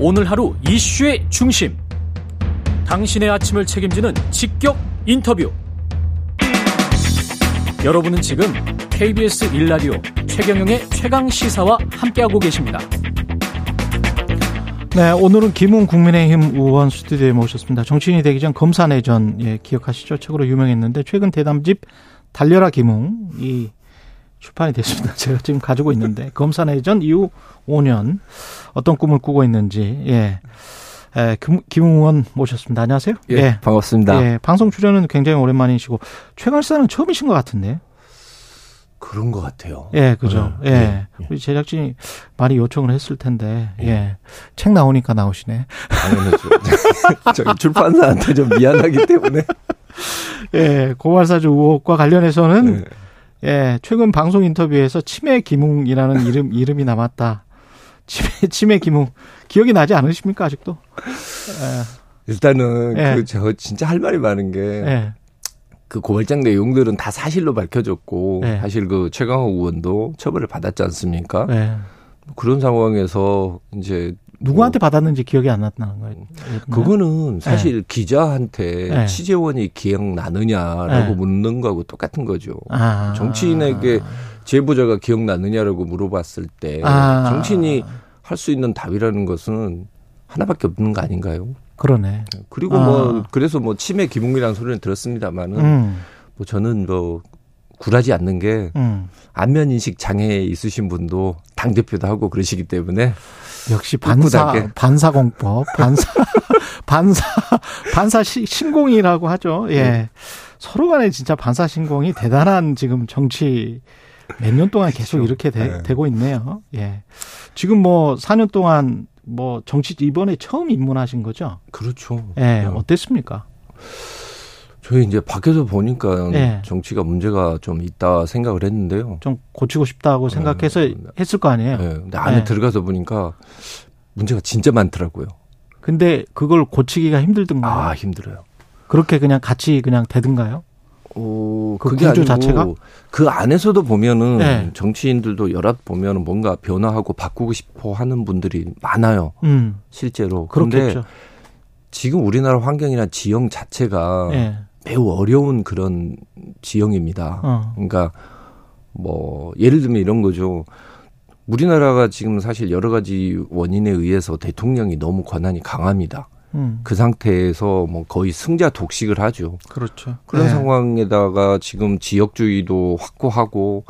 오늘 하루 이슈의 중심. 당신의 아침을 책임지는 직격 인터뷰. 여러분은 지금 KBS 일라디오 최경영의 최강 시사와 함께하고 계십니다. 네, 오늘은 김웅 국민의힘 의원 스튜디오에 모셨습니다. 정치인이 되기 전 검사 내전 예, 기억하시죠? 책으로 유명했는데 최근 대담집 달려라 김웅 이 출판이 됐습니다. 제가 지금 가지고 있는데 검사 내전 이후 5년 어떤 꿈을 꾸고 있는지 예. 에, 김웅 의원 모셨습니다. 안녕하세요. 예, 예. 반갑습니다. 예, 방송 출연은 굉장히 오랜만이시고 최강시사는 처음이신 것 같은데. 그런 것 같아요. 예, 그죠. 네. 예. 예. 우리 제작진이 많이 요청을 했을 텐데, 예. 예. 책 나오니까 나오시네. 당연하죠. 저기 출판사한테 좀 미안하기 때문에. 예, 고발사주 의혹과 관련해서는, 예. 예, 최근 방송 인터뷰에서 치매 기뭉이라는 이름, 이름이 남았다. 치매, 치매 기뭉. 기억이 나지 않으십니까, 아직도? 예. 일단은, 예. 그, 저, 진짜 할 말이 많은 게, 예. 그 고발장 내용들은 다 사실로 밝혀졌고 네. 사실 그 최강욱 의원도 처벌을 받았지 않습니까? 네. 그런 상황에서 이제 누구한테 뭐 받았는지 기억이 안 났다는 거예요. 그거는 사실 네. 기자한테 네. 취재원이 기억나느냐라고 네. 묻는 거하고 똑같은 거죠. 아. 정치인에게 제보자가 기억나느냐라고 물어봤을 때 아. 정치인이 할 수 있는 답이라는 것은 하나밖에 없는 거 아닌가요? 그러네. 그리고 아. 뭐 그래서 뭐 치매 기문이라는 소리는 들었습니다만은 음. 뭐 저는 뭐 굴하지 않는 게 음. 안면 인식 장애 있으신 분도 당 대표도 하고 그러시기 때문에 역시 반사 반사 공법 반사 반사 반사 신공이라고 하죠. 예. 네. 서로 간에 진짜 반사 신공이 대단한 지금 정치 몇 년 동안 계속 그렇죠. 이렇게 되, 네. 고 있네요. 예. 지금 뭐 4년 동안 뭐 정치 이번에 처음 입문하신 거죠? 그렇죠. 예, 네. 어땠습니까? 저희 이제 밖에서 보니까 네. 정치가 문제가 좀 있다 생각을 했는데요. 좀 고치고 싶다고 네. 생각해서 네. 했을 거 아니에요. 네. 근데 안에 네. 들어가서 보니까 문제가 진짜 많더라고요. 근데 그걸 고치기가 힘들던가요? 아, 힘들어요. 그렇게 그냥 같이 그냥 되든가요? 어, 그 그게 구조 자체가 그 안에서도 보면은 네. 정치인들도 여럿 보면은 뭔가 변화하고 바꾸고 싶어 하는 분들이 많아요. 음. 실제로. 그런데 지금 우리나라 환경이나 지형 자체가 네. 매우 어려운 그런 지형입니다. 어. 그러니까 뭐 예를 들면 이런 거죠. 우리나라가 지금 사실 여러 가지 원인에 의해서 대통령이 너무 권한이 강합니다. 음. 그 상태에서 뭐 거의 승자 독식을 하죠. 그렇죠. 그런 네. 상황에다가 지금 지역주의도 확고하고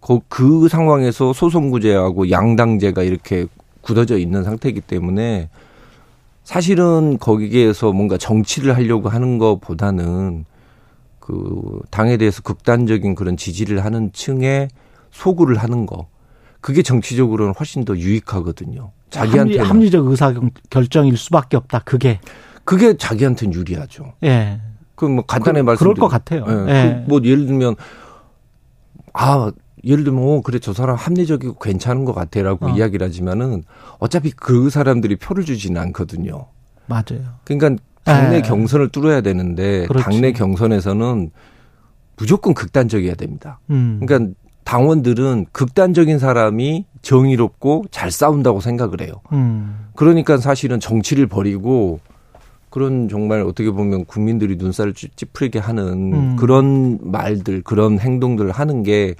그, 그 상황에서 소송구제하고 양당제가 이렇게 굳어져 있는 상태이기 때문에 사실은 거기에서 뭔가 정치를 하려고 하는 것보다는 그 당에 대해서 극단적인 그런 지지를 하는 층에 소구를 하는 거. 그게 정치적으로는 훨씬 더 유익하거든요. 자기한테 합리, 적 의사 결정일 수밖에 없다. 그게 그게 자기한테는 유리하죠. 예. 그뭐 간단히 그, 말씀 그럴 것 같아요. 예. 예. 그 뭐 예를 들면 아 예를 들면 어, 그래 저 사람 합리적이고 괜찮은 것 같아라고 어. 이야기를 하지만은 어차피 그 사람들이 표를 주지는 않거든요. 맞아요. 그러니까 당내 예. 경선을 뚫어야 되는데 그렇지. 당내 경선에서는 무조건 극단적이어야 됩니다. 음. 그러니까 당원들은 극단적인 사람이 정의롭고 잘 싸운다고 생각을 해요. 음. 그러니까 사실은 정치를 버리고 그런 정말 어떻게 보면 국민들이 눈살을 찌푸리게 하는 음. 그런 말들, 그런 행동들을 하는 게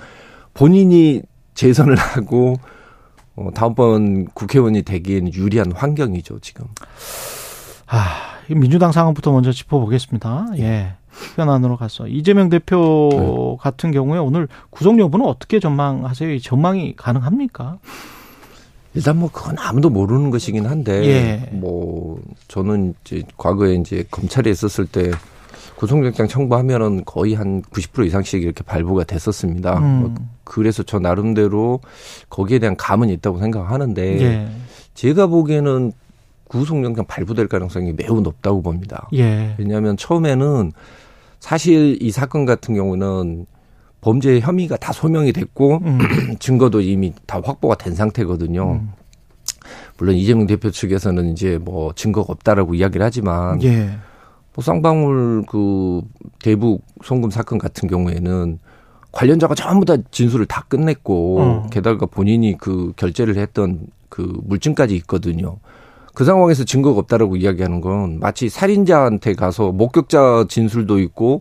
본인이 재선을 하고 어, 다음번 국회의원이 되기에는 유리한 환경이죠, 지금. 아, 민주당 상황부터 먼저 짚어보겠습니다. 예. 현안으로 가서 이재명 대표 네. 같은 경우에 오늘 구속 여부는 어떻게 전망하세요? 전망이 가능합니까? 일단 뭐 그건 아무도 모르는 것이긴 한데 예. 뭐 저는 이제 과거에 이제 검찰에 있었을 때 구속영장 청구하면은 거의 한 90% 이상씩 이렇게 발부가 됐었습니다. 음. 뭐 그래서 저 나름대로 거기에 대한 감은 있다고 생각하는데 예. 제가 보기에는 구속영장 발부될 가능성이 매우 높다고 봅니다. 예. 왜냐하면 처음에는 사실 이 사건 같은 경우는 범죄 혐의가 다 소명이 됐고 음. 증거도 이미 다 확보가 된 상태거든요. 음. 물론 이재명 대표 측에서는 이제 뭐 증거가 없다라고 이야기를 하지만 예. 뭐 쌍방울 그 대북 송금 사건 같은 경우에는 관련자가 전부 다 진술을 다 끝냈고 어. 게다가 본인이 그 결제를 했던 그 물증까지 있거든요. 그 상황에서 증거가 없다라고 이야기하는 건 마치 살인자한테 가서 목격자 진술도 있고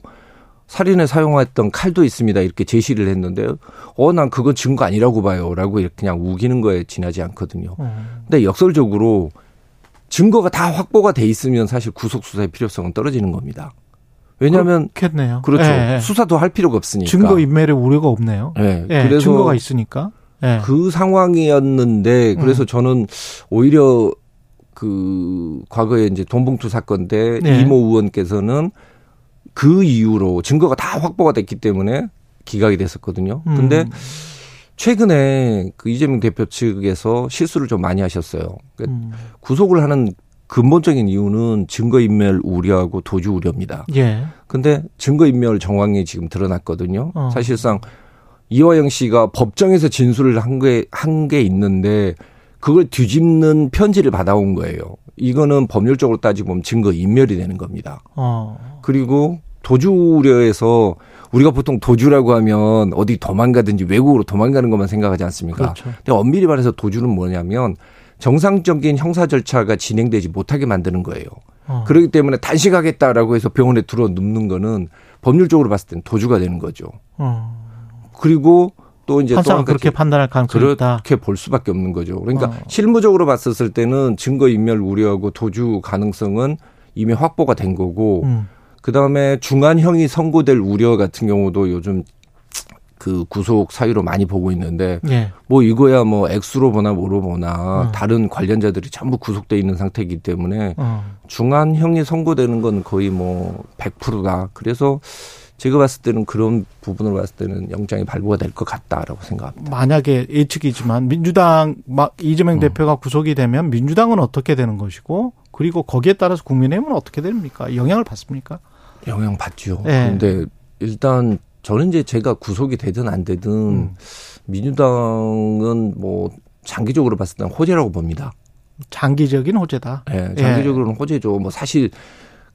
살인에 사용했던 칼도 있습니다. 이렇게 제시를 했는데, 어, 난 그건 증거 아니라고 봐요. 라고 이렇게 그냥 우기는 거에 지나지 않거든요. 음. 근데 역설적으로 증거가 다 확보가 돼 있으면 사실 구속 수사의 필요성은 떨어지는 겁니다. 왜냐하면 그렇겠네요. 그렇죠. 예, 예. 수사도 할 필요가 없으니까 증거 인멸의 우려가 없네요. 예. 예 그래서 증거가 있으니까 예. 그 상황이었는데 그래서 음. 저는 오히려 그 과거에 이제 돈봉투 사건 때 네. 이모 의원께서는 그 이후로 증거가 다 확보가 됐기 때문에 기각이 됐었거든요. 근데 음. 최근에 그 이재명 대표 측에서 실수를 좀 많이 하셨어요. 그러니까 음. 구속을 하는 근본적인 이유는 증거인멸 우려하고 도주 우려입니다. 예. 근데 증거인멸 정황이 지금 드러났거든요. 어. 사실상 이화영 씨가 법정에서 진술을 한 게, 한 게 있는데 그걸 뒤집는 편지를 받아온 거예요. 이거는 법률적으로 따지고 보면 증거인멸이 되는 겁니다. 어. 그리고 도주 우려에서 우리가 보통 도주라고 하면 어디 도망가든지 외국으로 도망가는 것만 생각하지 않습니까? 그렇죠. 근데 엄밀히 말해서 도주는 뭐냐면 정상적인 형사 절차가 진행되지 못하게 만드는 거예요. 어. 그렇기 때문에 단식하겠다라고 해서 병원에 들어 눕는 거는 법률적으로 봤을 땐 도주가 되는 거죠. 어. 그리고 또 이제 또 그렇게 판단할 가능성이 있다. 그렇게 볼 수밖에 없는 거죠. 그러니까 어. 실무적으로 봤었을 때는 증거 인멸 우려하고 도주 가능성은 이미 확보가 된 거고 음. 그다음에 중한형이 선고될 우려 같은 경우도 요즘 그 구속 사유로 많이 보고 있는데 예. 뭐 이거야 뭐 액수로 보나 뭐로 보나 어. 다른 관련자들이 전부 구속돼 있는 상태이기 때문에 어. 중한형이 선고되는 건 거의 뭐 100%다. 그래서 제가 봤을 때는 그런 부분으로 봤을 때는 영장이 발부가 될 것 같다라고 생각합니다. 만약에 예측이지만 민주당 막 이재명 음. 대표가 구속이 되면 민주당은 어떻게 되는 것이고 그리고 거기에 따라서 국민의힘은 어떻게 됩니까? 영향을 받습니까? 영향 받죠. 네. 근데 일단 저는 이제 제가 구속이 되든 안 되든 음. 민주당은 뭐 장기적으로 봤을 때는 호재라고 봅니다. 장기적인 호재다. 네, 장기적으로는 예. 호재죠. 뭐 사실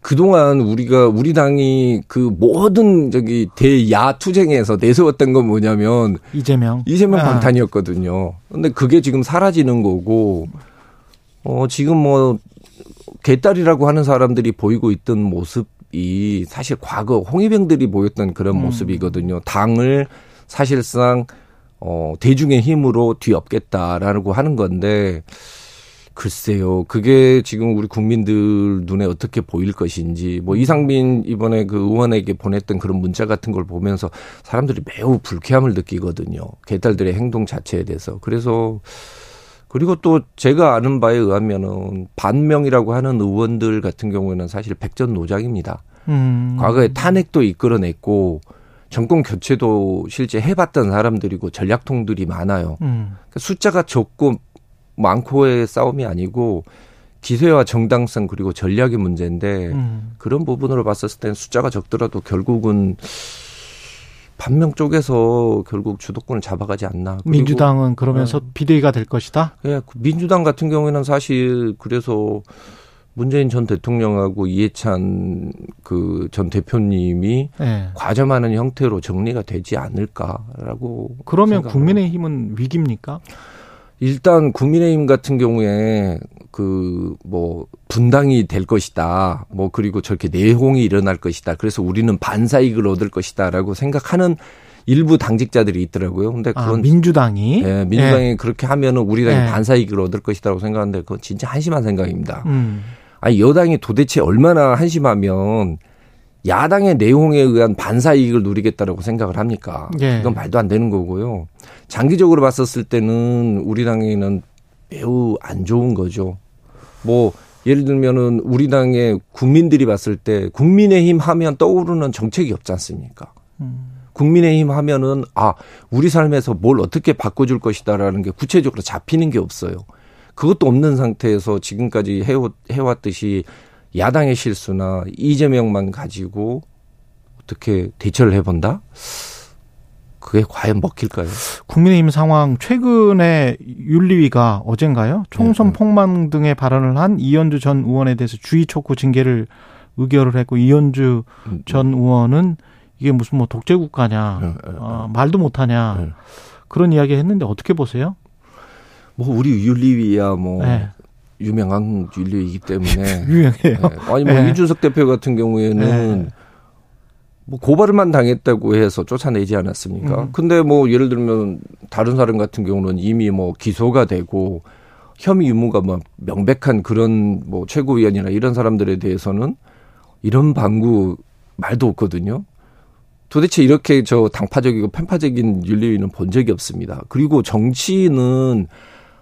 그동안 우리가 우리 당이 그 모든 저기 대야 투쟁에서 내세웠던 건 뭐냐면 이재명 이재명 아. 방탄이었거든요. 근데 그게 지금 사라지는 거고 어 지금 뭐 개딸이라고 하는 사람들이 보이고 있던 모습 이 사실 과거 홍위병들이 보였던 그런 음. 모습이거든요. 당을 사실상 어 대중의 힘으로 뒤엎겠다라고 하는 건데 글쎄요. 그게 지금 우리 국민들 눈에 어떻게 보일 것인지 뭐 이상민 이번에 그 의원에게 보냈던 그런 문자 같은 걸 보면서 사람들이 매우 불쾌함을 느끼거든요. 개딸들의 행동 자체에 대해서. 그래서 그리고 또 제가 아는 바에 의하면은 반명이라고 하는 의원들 같은 경우에는 사실 백전노장입니다. 음. 과거에 탄핵도 이끌어냈고 정권 교체도 실제 해봤던 사람들이고 전략통들이 많아요. 음. 그러니까 숫자가 적고 많고의 싸움이 아니고 기세와 정당성 그리고 전략의 문제인데 음. 그런 부분으로 봤었을 땐 숫자가 적더라도 결국은 반명 쪽에서 결국 주도권을 잡아가지 않나. 민주당은 그러면서 네. 비대위가 될 것이다. 예, 네, 민주당 같은 경우에는 사실 그래서 문재인 전 대통령하고 이해찬 그 전 대표님이 네. 과점하는 형태로 정리가 되지 않을까라고. 그러면 국민의힘은 위기입니까? 일단 국민의힘 같은 경우에 그 뭐 분당이 될 것이다. 뭐 그리고 저렇게 내홍이 일어날 것이다. 그래서 우리는 반사 이익을 얻을 것이다라고 생각하는 일부 당직자들이 있더라고요. 근데 아, 그건 아, 민주당이 예, 민주당이 예. 그렇게 하면은 우리 당이 예. 반사 이익을 얻을 것이다라고 생각하는데 그건 진짜 한심한 생각입니다. 음. 아니 여당이 도대체 얼마나 한심하면 야당의 내용에 의한 반사 이익을 누리겠다라고 생각을 합니까? 예. 이건 말도 안 되는 거고요. 장기적으로 봤었을 때는 우리 당에는 매우 안 좋은 거죠. 뭐 예를 들면은 우리 당의 국민들이 봤을 때 국민의힘 하면 떠오르는 정책이 없지 않습니까? 음. 국민의힘 하면은 아 우리 삶에서 뭘 어떻게 바꿔줄 것이다라는 게 구체적으로 잡히는 게 없어요. 그것도 없는 상태에서 지금까지 해왔듯이 야당의 실수나 이재명만 가지고 어떻게 대처를 해본다? 그게 과연 먹힐까요? 국민의힘 상황 최근에 윤리위가 어젠가요? 총선 네, 네. 폭망 등의 발언을 한 이현주 전 의원에 대해서 주의 촉구 징계를 의결을 했고 이현주 음, 전 음. 의원은 이게 무슨 뭐 독재 국가냐, 네, 어, 말도 못하냐 그런 이야기 했는데 어떻게 보세요? 뭐 우리 윤리위야 뭐 네. 유명한 윤리이기 때문에 유명해요. 네. 아니 뭐 네. 이준석 대표 같은 경우에는 네. 뭐 고발만 당했다고 해서 쫓아내지 않았습니까? 음. 근데 뭐 예를 들면 다른 사람 같은 경우는 이미 뭐 기소가 되고 혐의 유무가 뭐 명백한 그런 뭐 최고위원이나 이런 사람들에 대해서는 이런 방구 말도 없거든요. 도대체 이렇게 저 당파적이고 편파적인 윤리위는 본 적이 없습니다. 그리고 정치는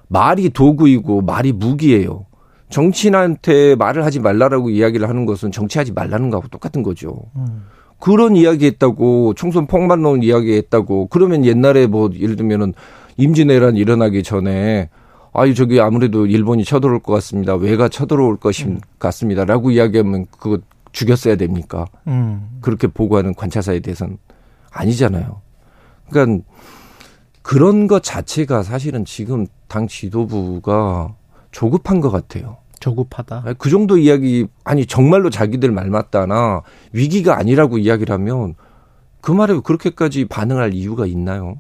말이 도구이고 말이 무기예요. 정치인한테 말을 하지 말라라고 이야기를 하는 것은 정치하지 말라는 거하고 똑같은 거죠. 음. 그런 이야기 했다고 총선 폭만론 이야기 했다고 그러면 옛날에 뭐 예를 들면은 임진왜란 일어나기 전에 아유 저기 아무래도 일본이 쳐들어올 것 같습니다. 왜가 쳐들어올 것이 음. 같습니다라고 이야기하면 그거 죽였어야 됩니까? 음. 그렇게 보고하는 관찰사에 대해서는 아니잖아요. 그러니까 그런 것 자체가 사실은 지금 당 지도부가 조급한 것 같아요. 조급하다. 그 정도 이야기 아니 정말로 자기들 말 맞다나 위기가 아니라고 이야기를 하면 그 말에 그렇게까지 반응할 이유가 있나요?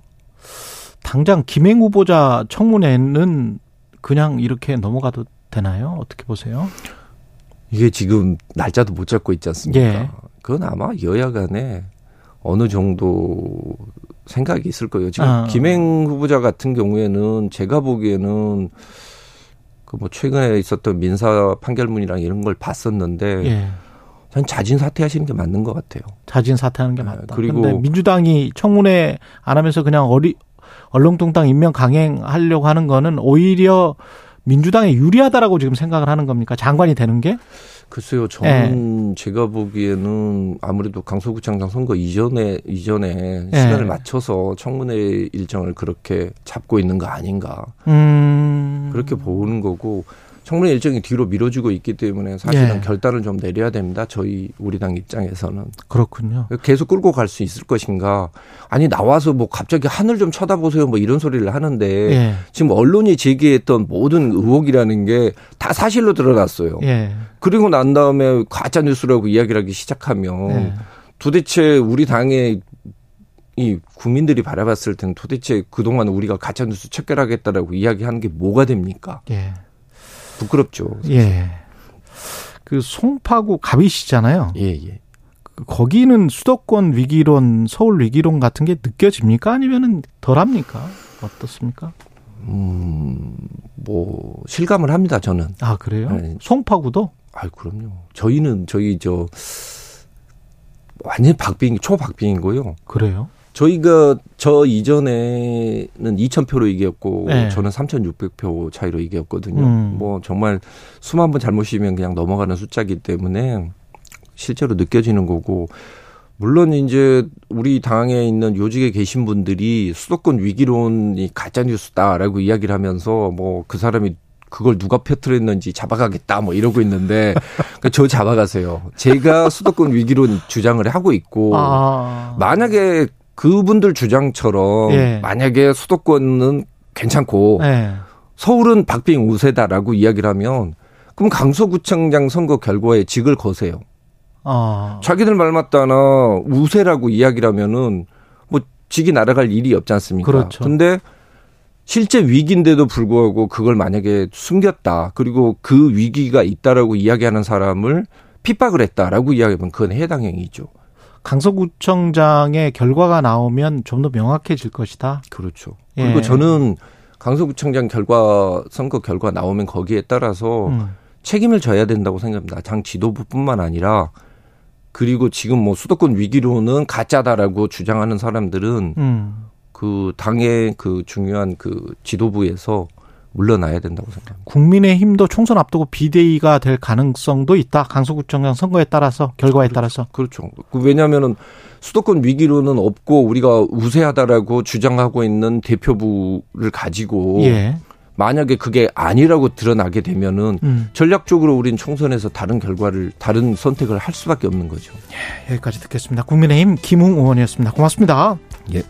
당장 김행 후보자 청문회는 그냥 이렇게 넘어가도 되나요? 어떻게 보세요? 이게 지금 날짜도 못 잡고 있지 않습니까? 예. 그건 아마 여야 간에 어느 정도 생각이 있을 거예요. 지금 아. 김행 후보자 같은 경우에는 제가 보기에는 그 뭐 최근에 있었던 민사 판결문이랑 이런 걸 봤었는데 예. 전 자진 사퇴하시는 게 맞는 것 같아요. 자진 사퇴하는 게 네, 맞다. 그리고 민주당이 청문회 안 하면서 그냥 어리 얼렁뚱땅 임명 강행하려고 하는 거는 오히려 민주당에 유리하다라고 지금 생각을 하는 겁니까? 장관이 되는 게? 글쎄요, 저는 네. 제가 보기에는 아무래도 강서구청장 선거 이전에 이전에 네. 시간을 맞춰서 청문회 일정을 그렇게 잡고 있는 거 아닌가 음. 그렇게 보는 거고 청문회 일정이 뒤로 미뤄지고 있기 때문에 사실은 예. 결단을 좀 내려야 됩니다. 저희 우리 당 입장에서는 그렇군요. 계속 끌고 갈 수 있을 것인가? 아니 나와서 뭐 갑자기 하늘 좀 쳐다보세요 뭐 이런 소리를 하는데 예. 지금 언론이 제기했던 모든 의혹이라는 게 다 사실로 드러났어요. 예. 그리고 난 다음에 가짜 뉴스라고 이야기를 하기 시작하면 예. 도대체 우리 당의 이 국민들이 바라봤을 때는 도대체 그동안 우리가 가짜 뉴스 척결하겠다라고 이야기하는 게 뭐가 됩니까? 예. 부끄럽죠. 예. 그 송파구 갑이시잖아요. 예, 예. 그 거기는 수도권 위기론, 서울 위기론 같은 게 느껴집니까? 아니면은 덜합니까? 어떻습니까? 음, 뭐 실감을 합니다. 저는. 아 그래요? 네. 송파구도? 아, 그럼요. 저희는 저희 저 완전 박빙 초박빙이고요. 그래요? 저희가 저 이전에는 2,000표로 이겼고 네. 저는 3,600표 차이로 이겼거든요. 음. 뭐 정말 수만 번 잘못이면 그냥 넘어가는 숫자기 때문에 실제로 느껴지는 거고 물론 이제 우리 당에 있는 요직에 계신 분들이 수도권 위기론이 가짜 뉴스다라고 이야기를 하면서 뭐 그 사람이 그걸 누가 펴트렸는지 잡아가겠다 뭐 이러고 있는데 그러니까 저 잡아가세요. 제가 수도권 위기론 주장을 하고 있고 아. 만약에 그분들 주장처럼 예. 만약에 수도권은 괜찮고 예. 서울은 박빙 우세다라고 이야기를 하면 그럼 강서구청장 선거 결과에 직을 거세요. 아. 자기들 말 맞다나 우세라고 이야기를 하면은 뭐 직이 날아갈 일이 없지 않습니까? 그렇죠. 근데 실제 위기인데도 불구하고 그걸 만약에 숨겼다. 그리고 그 위기가 있다라고 이야기하는 사람을 핍박을 했다라고 이야기하면 그건 해당 행위죠. 강서구청장의 결과가 나오면 좀 더 명확해질 것이다. 그렇죠. 예. 그리고 저는 강서구청장 결과 선거 결과 나오면 거기에 따라서 음. 책임을 져야 된다고 생각합니다. 당 지도부뿐만 아니라 그리고 지금 뭐 수도권 위기로는 가짜다라고 주장하는 사람들은 음. 그 당의 그 중요한 그 지도부에서 물러나야 된다고 생각합니다. 국민의 힘도 총선 앞두고 비대위가 될 가능성도 있다. 강서구청장 선거에 따라서 결과에 그렇죠. 따라서. 그렇죠. 그 왜냐하면은 수도권 위기로는 없고 우리가 우세하다라고 주장하고 있는 대표부를 가지고 예. 만약에 그게 아니라고 드러나게 되면은 음. 전략적으로 우린 총선에서 다른 결과를 다른 선택을 할 수밖에 없는 거죠. 예, 여기까지 듣겠습니다. 국민의힘 김웅 의원이었습니다. 고맙습니다. 예.